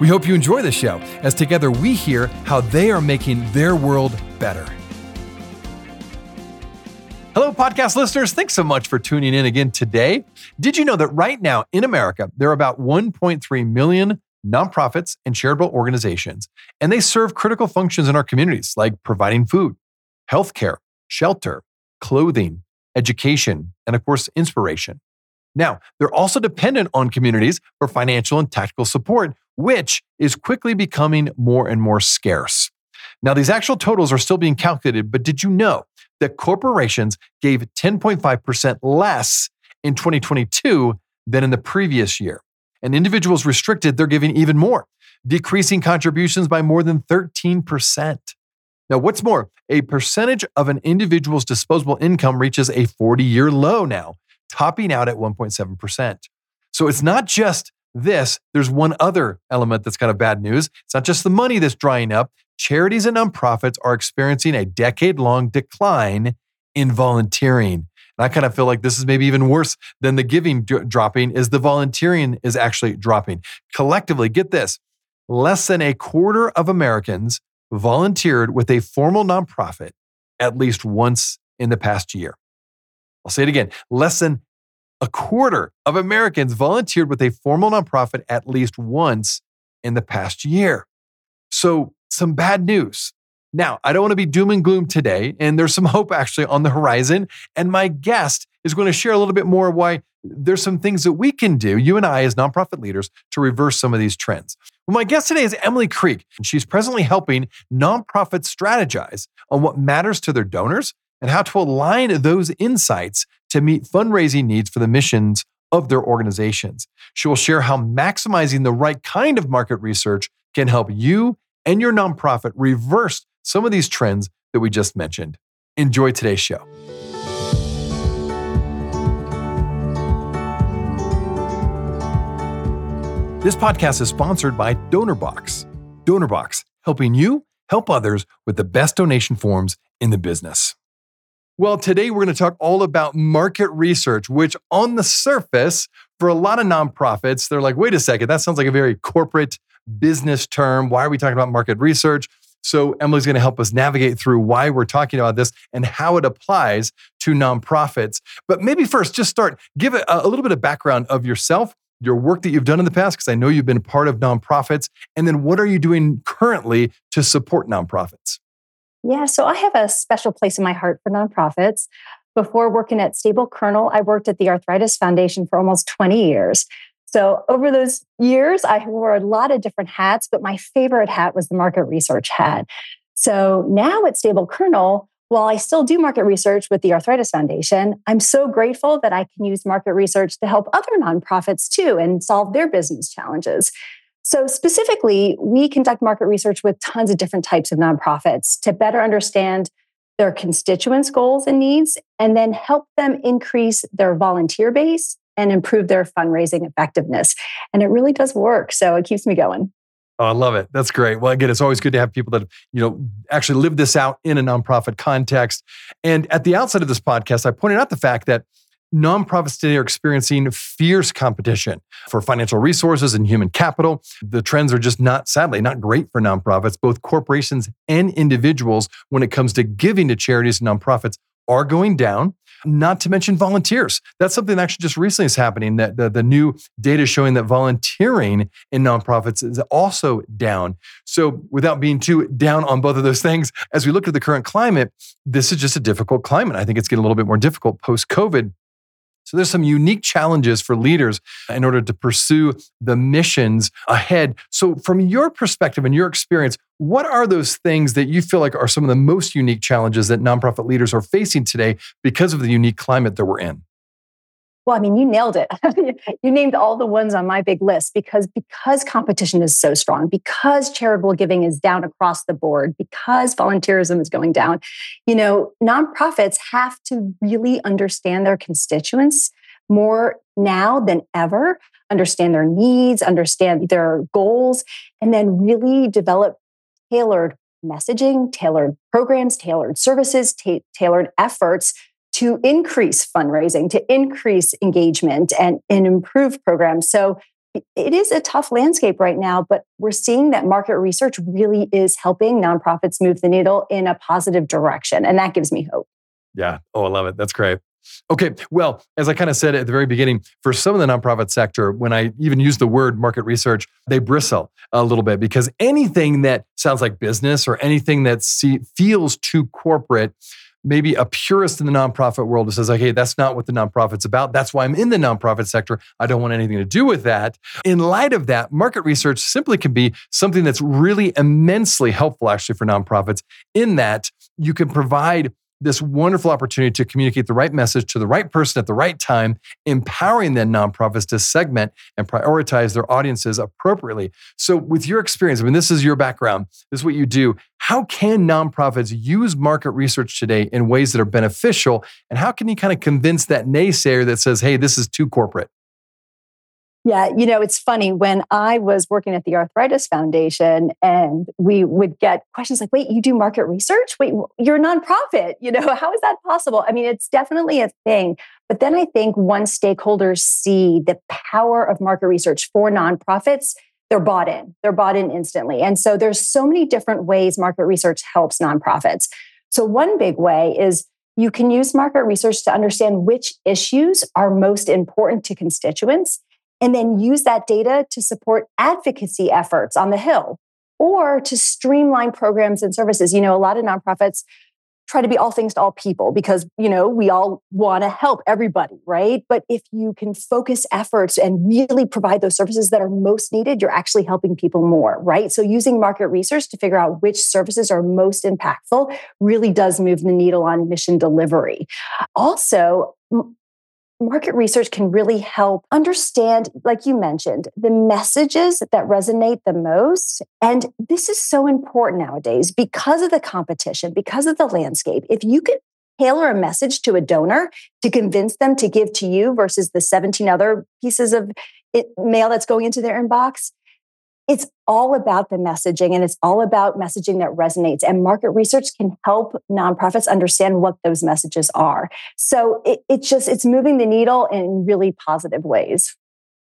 We hope you enjoy the show as together we hear how they are making their world better. Hello, podcast listeners. Thanks so much for tuning in again today. Did you know that right now in America, there are about 1.3 million nonprofits and charitable organizations, and they serve critical functions in our communities like providing food, healthcare, shelter, clothing, education, and of course, inspiration. Now, they're also dependent on communities for financial and tactical support, which is quickly becoming more and more scarce. Now, these actual totals are still being calculated, but did you know that corporations gave 10.5% less in 2022 than in the previous year? And individuals restricted, they're giving even more, decreasing contributions by more than 13%. Now, what's more, a percentage of an individual's disposable income reaches a 40 year low now, topping out at 1.7%. So it's not just this, there's one other element that's kind of bad news. It's not just the money that's drying up. Charities and nonprofits are experiencing a decade long decline in volunteering. And I kind of feel like this is maybe even worse than the giving dropping is the volunteering is actually dropping. Collectively, get this. Less than a quarter of Americans volunteered with a formal nonprofit at least once in the past year. I'll say it again. Less than a quarter of Americans volunteered with a formal nonprofit at least once in the past year. So, some bad news. Now, I don't want to be doom and gloom today, and there's some hope actually on the horizon. And my guest is going to share a little bit more why there's some things that we can do, you and I as nonprofit leaders, to reverse some of these trends. Well, my guest today is Emily Creek, and she's presently helping nonprofits strategize on what matters to their donors and how to align those insights to meet fundraising needs for the missions of their organizations. She will share how maximizing the right kind of market research can help you and your nonprofit reverse some of these trends that we just mentioned. Enjoy today's show. This podcast is sponsored by DonorBox. DonorBox, helping you help others with the best donation forms in the business. Well, today we're going to talk all about market research, which on the surface, for a lot of nonprofits, they're like, wait a second, that sounds like a very corporate business term. Why are we talking about market research? So, Emily's going to help us navigate through why we're talking about this and how it applies to nonprofits. But maybe first, just start, give a, a little bit of background of yourself, your work that you've done in the past, because I know you've been part of nonprofits. And then what are you doing currently to support nonprofits? Yeah, so I have a special place in my heart for nonprofits. Before working at Stable Kernel, I worked at the Arthritis Foundation for almost 20 years. So over those years, I wore a lot of different hats, but my favorite hat was the market research hat. So now at Stable Kernel, while I still do market research with the Arthritis Foundation, I'm so grateful that I can use market research to help other nonprofits too and solve their business challenges. So, specifically, we conduct market research with tons of different types of nonprofits to better understand their constituents' goals and needs, and then help them increase their volunteer base and improve their fundraising effectiveness. And it really does work. So it keeps me going. Oh, I love it. That's great. Well, again, it's always good to have people that, you know, actually live this out in a nonprofit context. And at the outset of this podcast, I pointed out the fact that nonprofits today are experiencing fierce competition for financial resources and human capital. The trends are just not, sadly, not great for nonprofits. Both corporations and individuals, when it comes to giving to charities and nonprofits, are going down not to mention volunteers. That's something that actually just recently is happening. That the, the new data showing that volunteering in nonprofits is also down. So, without being too down on both of those things, as we look at the current climate, this is just a difficult climate. I think it's getting a little bit more difficult post COVID. So there's some unique challenges for leaders in order to pursue the missions ahead. So from your perspective and your experience, what are those things that you feel like are some of the most unique challenges that nonprofit leaders are facing today because of the unique climate that we're in? Well, I mean, you nailed it. you named all the ones on my big list because because competition is so strong, because charitable giving is down across the board, because volunteerism is going down. You know, nonprofits have to really understand their constituents more now than ever, understand their needs, understand their goals, and then really develop tailored messaging, tailored programs, tailored services, ta- tailored efforts to increase fundraising, to increase engagement and, and improve programs. So it is a tough landscape right now, but we're seeing that market research really is helping nonprofits move the needle in a positive direction. And that gives me hope. Yeah. Oh, I love it. That's great. Okay. Well, as I kind of said at the very beginning, for some of the nonprofit sector, when I even use the word market research, they bristle a little bit because anything that sounds like business or anything that see, feels too corporate maybe a purist in the nonprofit world who says, okay, that's not what the nonprofit's about. That's why I'm in the nonprofit sector. I don't want anything to do with that. In light of that, market research simply can be something that's really immensely helpful actually for nonprofits in that you can provide this wonderful opportunity to communicate the right message to the right person at the right time, empowering then nonprofits to segment and prioritize their audiences appropriately. So, with your experience, I mean, this is your background, this is what you do. How can nonprofits use market research today in ways that are beneficial? And how can you kind of convince that naysayer that says, hey, this is too corporate? Yeah, you know, it's funny when I was working at the Arthritis Foundation and we would get questions like, wait, you do market research? Wait, you're a nonprofit. You know, how is that possible? I mean, it's definitely a thing. But then I think once stakeholders see the power of market research for nonprofits, they're bought in. They're bought in instantly. And so there's so many different ways market research helps nonprofits. So one big way is you can use market research to understand which issues are most important to constituents and then use that data to support advocacy efforts on the Hill or to streamline programs and services. You know, a lot of nonprofits try to be all things to all people because, you know, we all want to help everybody, right? But if you can focus efforts and really provide those services that are most needed, you're actually helping people more, right? So using market research to figure out which services are most impactful really does move the needle on mission delivery. Also, market research can really help understand, like you mentioned, the messages that resonate the most. And this is so important nowadays because of the competition, because of the landscape. If you can tailor a message to a donor to convince them to give to you versus the 17 other pieces of eh, mail that's going into their inbox, it's all about the messaging and it's all about messaging that resonates. And market research can help nonprofits understand what those messages are. So it, it just, it's moving the needle in really positive ways.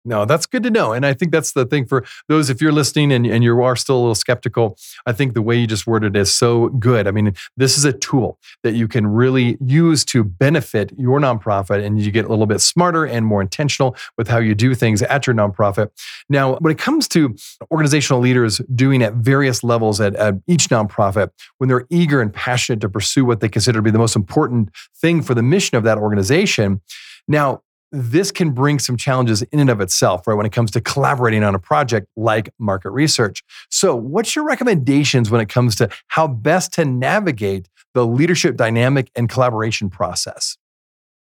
No, that's good to know. And I think that's the thing for those, if you're listening and, and you are still a little skeptical, I think the way you just worded it is so good. I mean, this is a tool that you can really use to benefit your nonprofit and you get a little bit smarter and more intentional with how you do things at your nonprofit. Now, when it comes to organizational leaders doing at various levels at, at each nonprofit, when they're eager and passionate to pursue what they consider to be the most important thing for the mission of that organization, now, this can bring some challenges in and of itself, right? When it comes to collaborating on a project like market research. So, what's your recommendations when it comes to how best to navigate the leadership dynamic and collaboration process?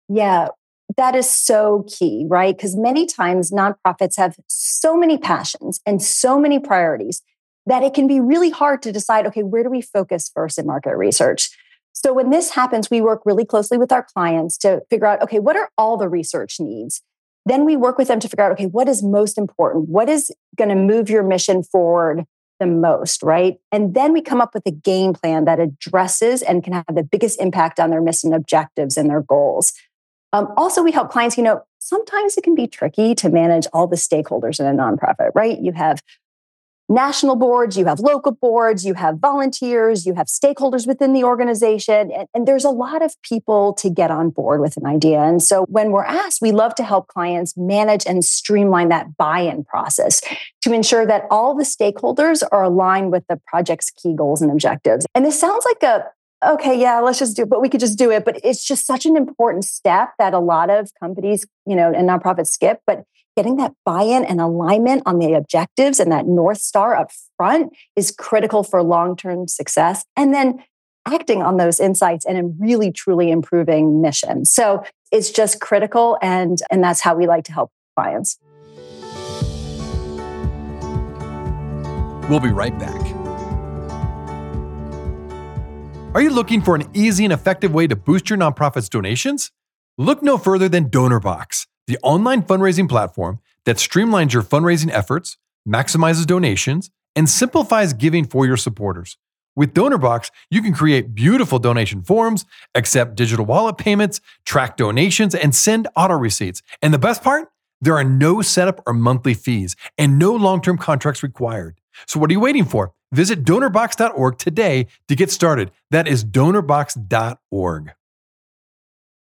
Yeah, that is so key, right? Because many times nonprofits have so many passions and so many priorities that it can be really hard to decide okay, where do we focus first in market research? So when this happens, we work really closely with our clients to figure out, okay, what are all the research needs? Then we work with them to figure out, okay, what is most important? What is going to move your mission forward the most, right? And then we come up with a game plan that addresses and can have the biggest impact on their mission objectives and their goals. Um, also, we help clients, you know, sometimes it can be tricky to manage all the stakeholders in a nonprofit, right? You have national boards, you have local boards, you have volunteers, you have stakeholders within the organization. And, and, there's a lot of people to get on board with an idea. And so when we're asked, we love to help clients manage and streamline that buy in process to ensure that all the stakeholders are aligned with the project's key goals and objectives. And this sounds like a okay, yeah, let's just do it, but we could just do it. But it's just such an important step that a lot of companies, you know, and nonprofits skip. But getting that buy-in and alignment on the objectives and that north star up front is critical for long-term success and then acting on those insights and really truly improving mission so it's just critical and and that's how we like to help clients. We'll be right back. Are you looking for an easy and effective way to boost your nonprofit's donations? Look no further than DonorBox, the online fundraising platform that streamlines your fundraising efforts, maximizes donations, and simplifies giving for your supporters. With DonorBox, you can create beautiful donation forms, accept digital wallet payments, track donations, and send auto receipts. And the best part? There are no setup or monthly fees and no long term contracts required. So, what are you waiting for? Visit donorbox.org today to get started. That is donorbox.org.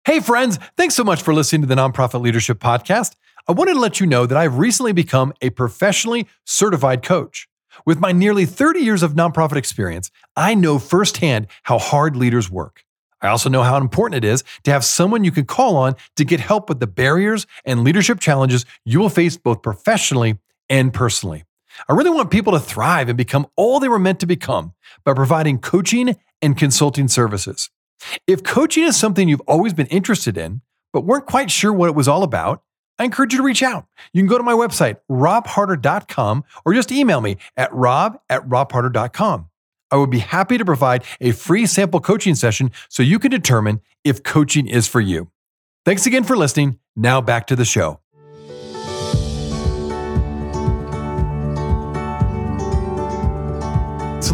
Hey, friends, thanks so much for listening to the Nonprofit Leadership Podcast. I wanted to let you know that I've recently become a professionally certified coach. With my nearly 30 years of nonprofit experience, I know firsthand how hard leaders work. I also know how important it is to have someone you can call on to get help with the barriers and leadership challenges you will face both professionally and personally. I really want people to thrive and become all they were meant to become by providing coaching and consulting services. If coaching is something you've always been interested in, but weren't quite sure what it was all about, I encourage you to reach out. You can go to my website, robharder.com, or just email me at rob at robharder.com. I would be happy to provide a free sample coaching session so you can determine if coaching is for you. Thanks again for listening. Now back to the show.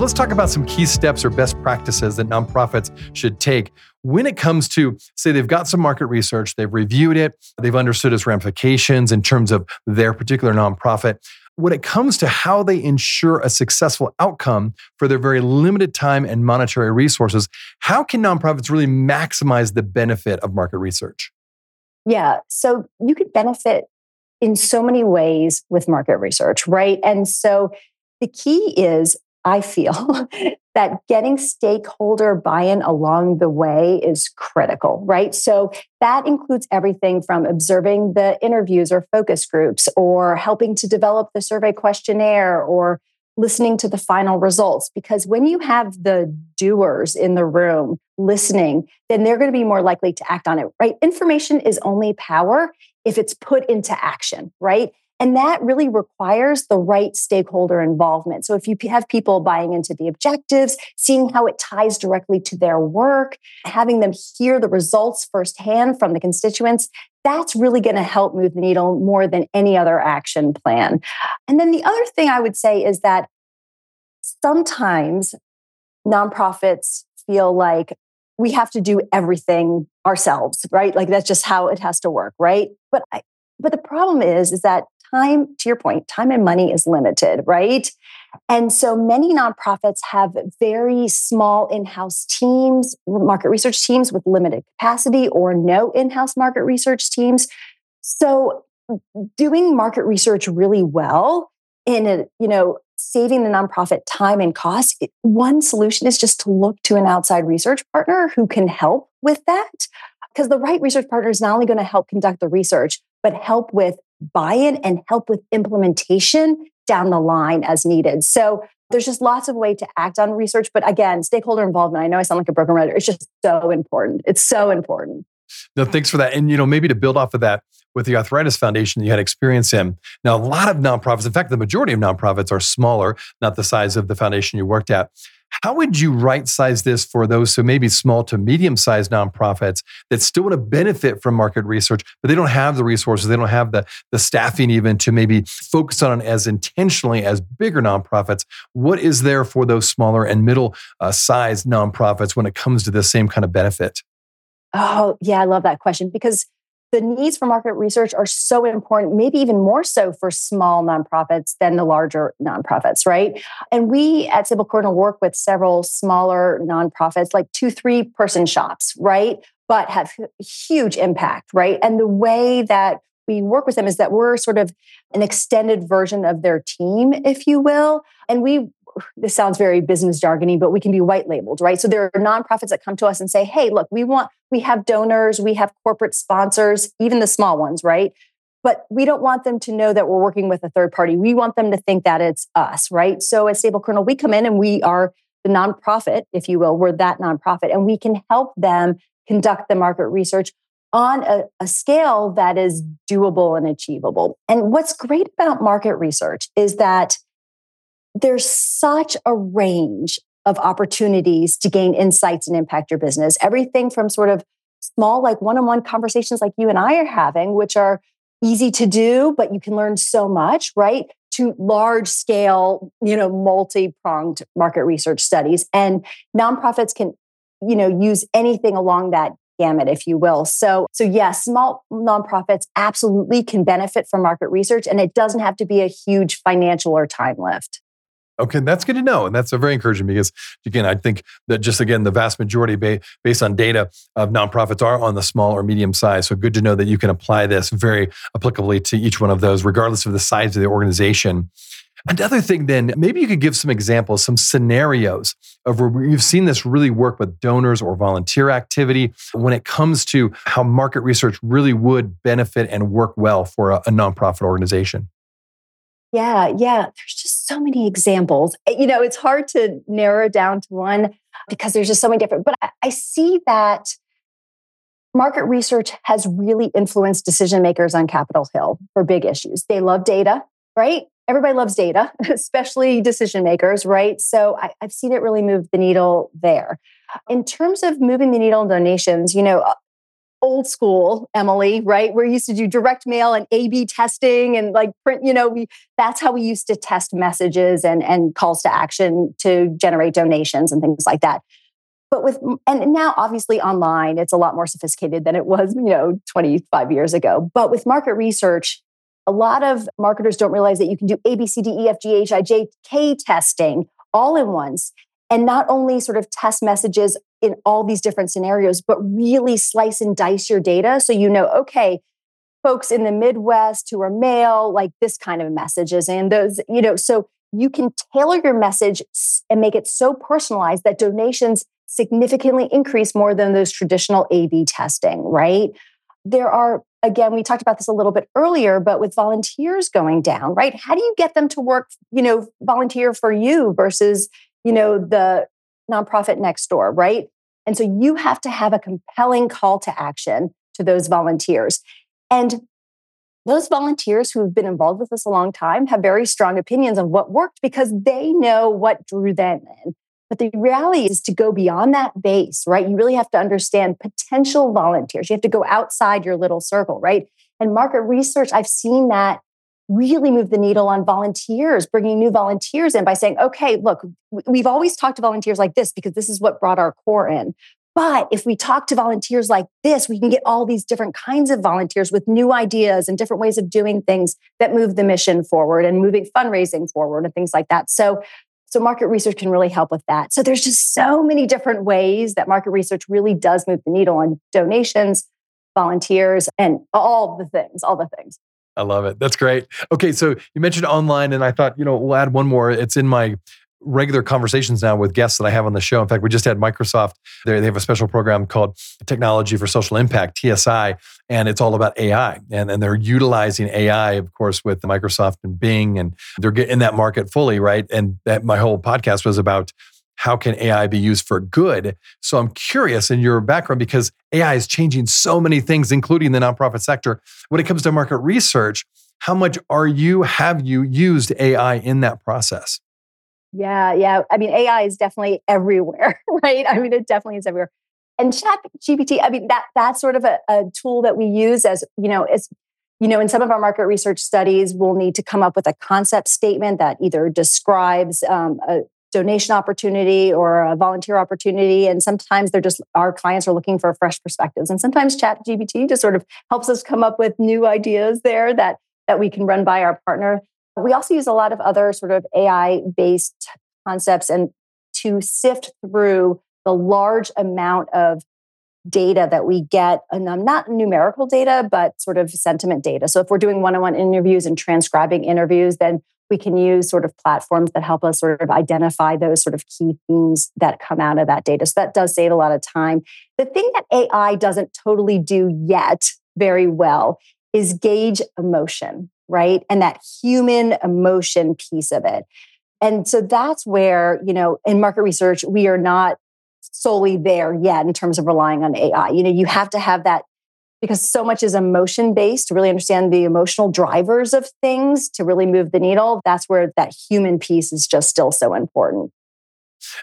Let's talk about some key steps or best practices that nonprofits should take when it comes to, say, they've got some market research, they've reviewed it, they've understood its ramifications in terms of their particular nonprofit. When it comes to how they ensure a successful outcome for their very limited time and monetary resources, how can nonprofits really maximize the benefit of market research? Yeah, so you could benefit in so many ways with market research, right? And so the key is I feel that getting stakeholder buy in along the way is critical, right? So that includes everything from observing the interviews or focus groups, or helping to develop the survey questionnaire, or listening to the final results. Because when you have the doers in the room listening, then they're going to be more likely to act on it, right? Information is only power if it's put into action, right? And that really requires the right stakeholder involvement. So if you have people buying into the objectives, seeing how it ties directly to their work, having them hear the results firsthand from the constituents, that's really going to help move the needle more than any other action plan. And then the other thing I would say is that sometimes nonprofits feel like we have to do everything ourselves, right? Like that's just how it has to work, right? But I, but the problem is, is that time, to your point, time and money is limited, right? And so many nonprofits have very small in house teams, market research teams with limited capacity or no in house market research teams. So doing market research really well in a, you know, saving the nonprofit time and cost, one solution is just to look to an outside research partner who can help with that. Because the right research partner is not only going to help conduct the research, but help with buy in and help with implementation down the line as needed. So there's just lots of way to act on research. But again, stakeholder involvement, I know I sound like a broken record. It's just so important. It's so important. No, thanks for that. And you know, maybe to build off of that with the Arthritis Foundation, you had experience in. Now, a lot of nonprofits, in fact, the majority of nonprofits are smaller, not the size of the foundation you worked at. How would you right size this for those who maybe small to medium sized nonprofits that still want to benefit from market research, but they don't have the resources, they don't have the, the staffing even to maybe focus on it as intentionally as bigger nonprofits? What is there for those smaller and middle uh, sized nonprofits when it comes to the same kind of benefit? Oh, yeah, I love that question because the needs for market research are so important, maybe even more so for small nonprofits than the larger nonprofits, right? And we at Stable Kernel work with several smaller nonprofits, like two, three person shops, right? But have huge impact, right? And the way that we work with them is that we're sort of an extended version of their team, if you will. And we this sounds very business jargony, but we can be white labeled, right? So there are nonprofits that come to us and say, hey, look, we want, we have donors, we have corporate sponsors, even the small ones, right? But we don't want them to know that we're working with a third party. We want them to think that it's us, right? So at Stable Kernel, we come in and we are the nonprofit, if you will, we're that nonprofit, and we can help them conduct the market research on a, a, scale that is doable and achievable. And what's great about market research is that there's such a range of opportunities to gain insights and impact your business. Everything from sort of small, like one on one conversations like you and I are having, which are easy to do, but you can learn so much, right? To large scale, you know, multi pronged market research studies. And nonprofits can, you know, use anything along that gamut, if you will. So, so yes, small nonprofits absolutely can benefit from market research, and it doesn't have to be a huge financial or time lift. Okay, that's good to know. And that's uh, very encouraging because, again, I think that just again, the vast majority ba- based on data of nonprofits are on the small or medium size. So good to know that you can apply this very applicably to each one of those, regardless of the size of the organization. Another thing, then, maybe you could give some examples, some scenarios of where you've seen this really work with donors or volunteer activity when it comes to how market research really would benefit and work well for a, a nonprofit organization. Yeah, yeah. There's just so many examples. Eh, you know, it's hard to narrow down to one because there's just so many different, but I, I see that market research has really influenced decision makers on Capitol Hill for big issues. They love data, right? Everybody loves data, especially decision makers, right? So I, have seen it really move the needle there. In terms of moving the needle in donations, you know, old school, Emily, right? We're used to do direct mail and A B testing and like print, you know, we that's how we used to test messages and, and calls to action to generate donations and things like that. But with and now obviously online, it's a lot more sophisticated than it was, you know, 25 years ago. But with market research, a lot of marketers don't realize that you can do A, B, C, D, E, F, G, H, I, J, K testing all in once and not only sort of test messages in all these different scenarios, but really slice and dice your data so you know, okay, folks in the Midwest who are male, like this kind of messages, and those, you know, so you can tailor your message and make it so personalized that donations significantly increase more than those traditional A B testing, right? There are, again, we talked about this a little bit earlier, but with volunteers going down, right? How do you get them to work, you know, volunteer for you versus, you know, the nonprofit next door, right? And so you have to have a compelling call to action to those volunteers. And those volunteers who have been involved with us a long time have very strong opinions on what worked because they know what drew them in. But the reality is to go beyond that base, right? You really have to understand potential volunteers. You have to go outside your little circle, right? And market research, I've seen that really move the needle on volunteers, bringing new volunteers in by saying, okay, look, we've always talked to volunteers like this because this is what brought our core in. But if we talk to volunteers like this, we can get all these different kinds of volunteers with new ideas and different ways of doing things that move the mission forward and moving fundraising forward and things like that. So, so market research can really help with that. So there's just so many different ways that market research really does move the needle on donations, volunteers, and all the things, all the things. I love it. That's great. Okay, so you mentioned online, and I thought, you know, we'll add one more. It's in my regular conversations now with guests that I have on the show. In fact, we just had Microsoft. They have a special program called Technology for Social Impact, TSI, and it's all about AI. And, and they're utilizing AI, of course, with Microsoft and Bing, and they're in that market fully, right? And that my whole podcast was about how can AI be used for good? So I'm curious in your background because AI is changing so many things, including the nonprofit sector. When it comes to market research, how much are you, have you used AI in that process? Yeah, yeah. I mean, AI is definitely everywhere, right? I mean, it definitely is everywhere. And Chat GPT, I mean, that that's sort of a, a tool that we use as, you know, as you know, in some of our market research studies, we'll need to come up with a concept statement that either describes um, a, donation opportunity or a volunteer opportunity. And sometimes they're just, our clients are looking for fresh perspectives. And sometimes Chat GPT just sort of helps us come up with new ideas there that, that we can run by our partner. We also use a lot of other sort of AI based concepts and to sift through the large amount of data that we get, and um, not numerical data, but sort of sentiment data. So if we're doing one on one interviews and transcribing interviews, then we can use sort of platforms that help us sort of identify those sort of key themes that come out of that data. So that does save a lot of time. The thing that AI doesn't totally do yet very well is gauge emotion, right? And that human emotion piece of it. And so that's where, you know, in market research, we are not solely there yet in terms of relying on AI. You know, you have to have that because so much is emotion based to really understand the emotional drivers of things to really move the needle. That's where that human piece is just still so important.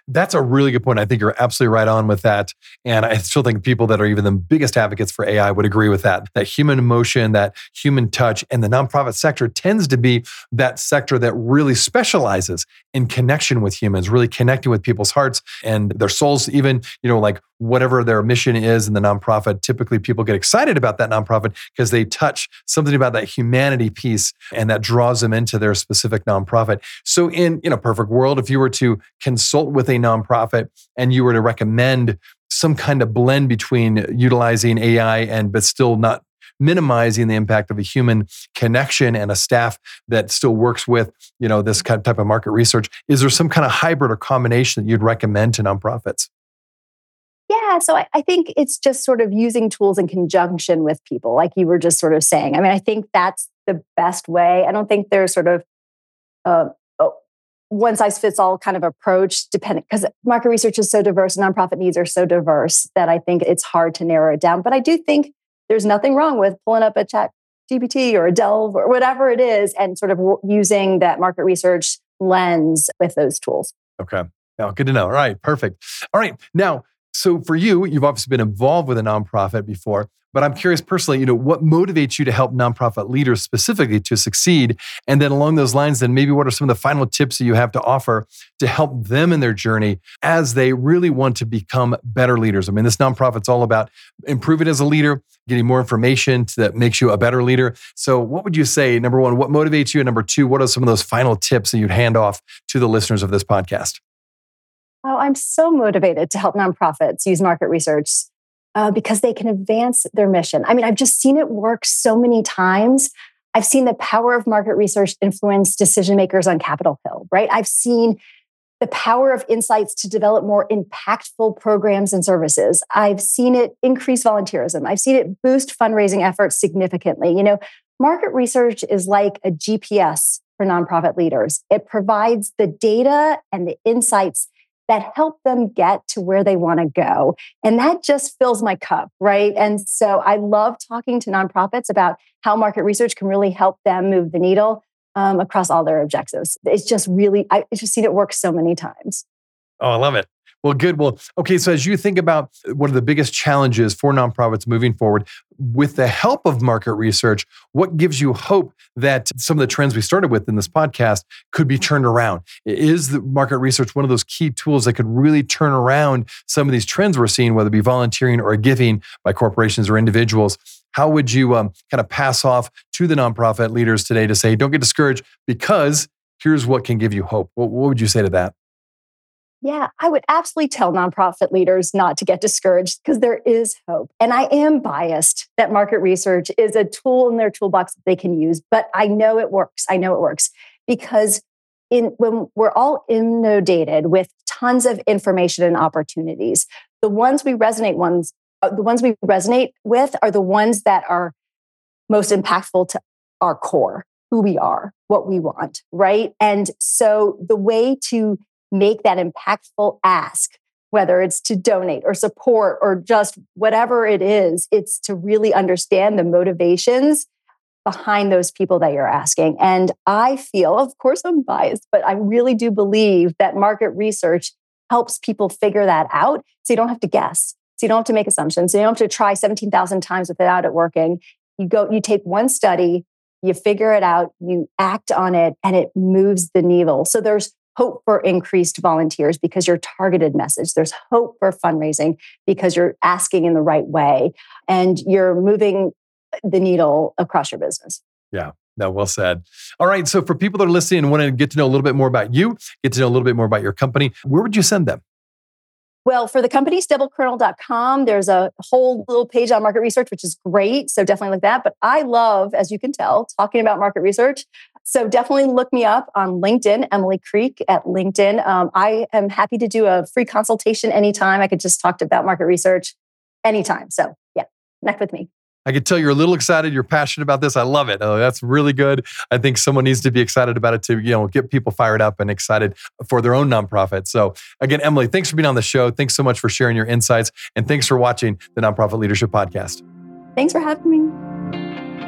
That's a really good point. I think you're absolutely right on with that. And I still think people that are even the biggest advocates for AI would agree with that. That human emotion, that human touch, and the nonprofit sector tends to be that sector that really specializes in connection with humans, really connecting with people's hearts and their souls, even, you know, like whatever their mission is in the nonprofit. Typically, people get excited about that nonprofit because they touch something about that humanity piece and that draws them into their specific nonprofit. So, in, in a perfect world, if you were to consult with a nonprofit and you were to recommend some kind of blend between utilizing AI and but still not minimizing the impact of a human connection and a staff that still works with you know this kind of type of market research is there some kind of hybrid or combination that you'd recommend to nonprofits? Yeah so I, I, think it's just sort of using tools in conjunction with people like you were just sort of saying. I mean i think that's the best way. I don't think there's sort of uh, one size fits all kind of approach depending because market research is so diverse nonprofit needs are so diverse that i think it's hard to narrow it down. But i do think there's nothing wrong with pulling up a chat gpt or a delve or whatever it is and sort of using that market research lens with those tools. Okay. Now good to know. All right perfect. All right now so for you you've obviously been involved with a nonprofit before but I'm curious personally, you know, what motivates you to help nonprofit leaders specifically to succeed? And then along those lines, then maybe what are some of the final tips that you have to offer to help them in their journey as they really want to become better leaders? I mean, this nonprofit's all about improving as a leader, getting more information that makes you a better leader. So what would you say, number one, what motivates you? And number two, what are some of those final tips that you'd hand off to the listeners of this podcast? Oh, I'm so motivated to help nonprofits use market research uh, because they can advance their mission. I mean, I've just seen it work so many times. I've seen the power of market research influence decision makers on Capitol Hill, right? I've seen the power of insights to develop more impactful programs and services. I've seen it increase volunteerism. I've seen it boost fundraising efforts significantly. You know, market research is like a GPS for nonprofit leaders. It provides the data and the insights that help them get to where they want to go. And that just fills my cup, right? And so I love talking to nonprofits about how market research can really help them move the needle um, across all their objectives. It's just really, I've just seen it work so many times. Oh, I love it. Well, good. Well, okay. So, as you think about one of the biggest challenges for nonprofits moving forward, with the help of market research, what gives you hope that some of the trends we started with in this podcast could be turned around? Is the market research one of those key tools that could really turn around some of these trends we're seeing, whether it be volunteering or giving by corporations or individuals? How would you um, kind of pass off to the nonprofit leaders today to say, don't get discouraged because here's what can give you hope? What, what would you say to that? Yeah, I would absolutely tell nonprofit leaders not to get discouraged because there is hope. And I am biased that market research is a tool in their toolbox that they can use, but I know it works. I know it works because in when we're all inundated with tons of information and opportunities, the ones we resonate ones uh, the ones we resonate with are the ones that are most impactful to our core, who we are, what we want, right? And so the way to make that impactful ask, whether it's to donate or support or just whatever it is, it's to really understand the motivations behind those people that you're asking. And I feel, of course, I'm biased, but I really do believe that market research helps people figure that out so you don't have to guess. So you don't have to make assumptions. So you don't have to try 17,000 times without it working. You go, you take one study, you figure it out, you act on it, and it moves the needle. So there's hope for increased volunteers because your targeted message. There's hope for fundraising because you're asking in the right way and you're moving the needle across your business. Yeah. No, well said. All right. So, for people that are listening and want to get to know a little bit more about you, get to know a little bit more about your company, where would you send them? Well, for the company, stablekernel.com, there's a whole little page on market research, which is great. So definitely like that. But I love, as you can tell, talking about market research. So definitely look me up on LinkedIn, Emily Creek at LinkedIn. Um, I am happy to do a free consultation anytime. I could just talk about market research anytime. So yeah, connect with me. I could tell you're a little excited. You're passionate about this. I love it. Oh, that's really good. I think someone needs to be excited about it to, you know, get people fired up and excited for their own nonprofit. So again, Emily, thanks for being on the show. Thanks so much for sharing your insights. And thanks for watching the Nonprofit Leadership Podcast. Thanks for having me.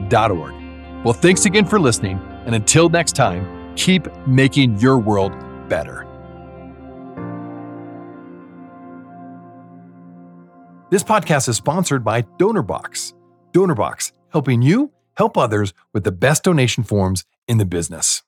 nonprofitleadershippodcast.org. Well, thanks again for listening. And until next time, keep making your world better. This podcast is sponsored by DonorBox. DonorBox, helping you help others with the best donation forms in the business.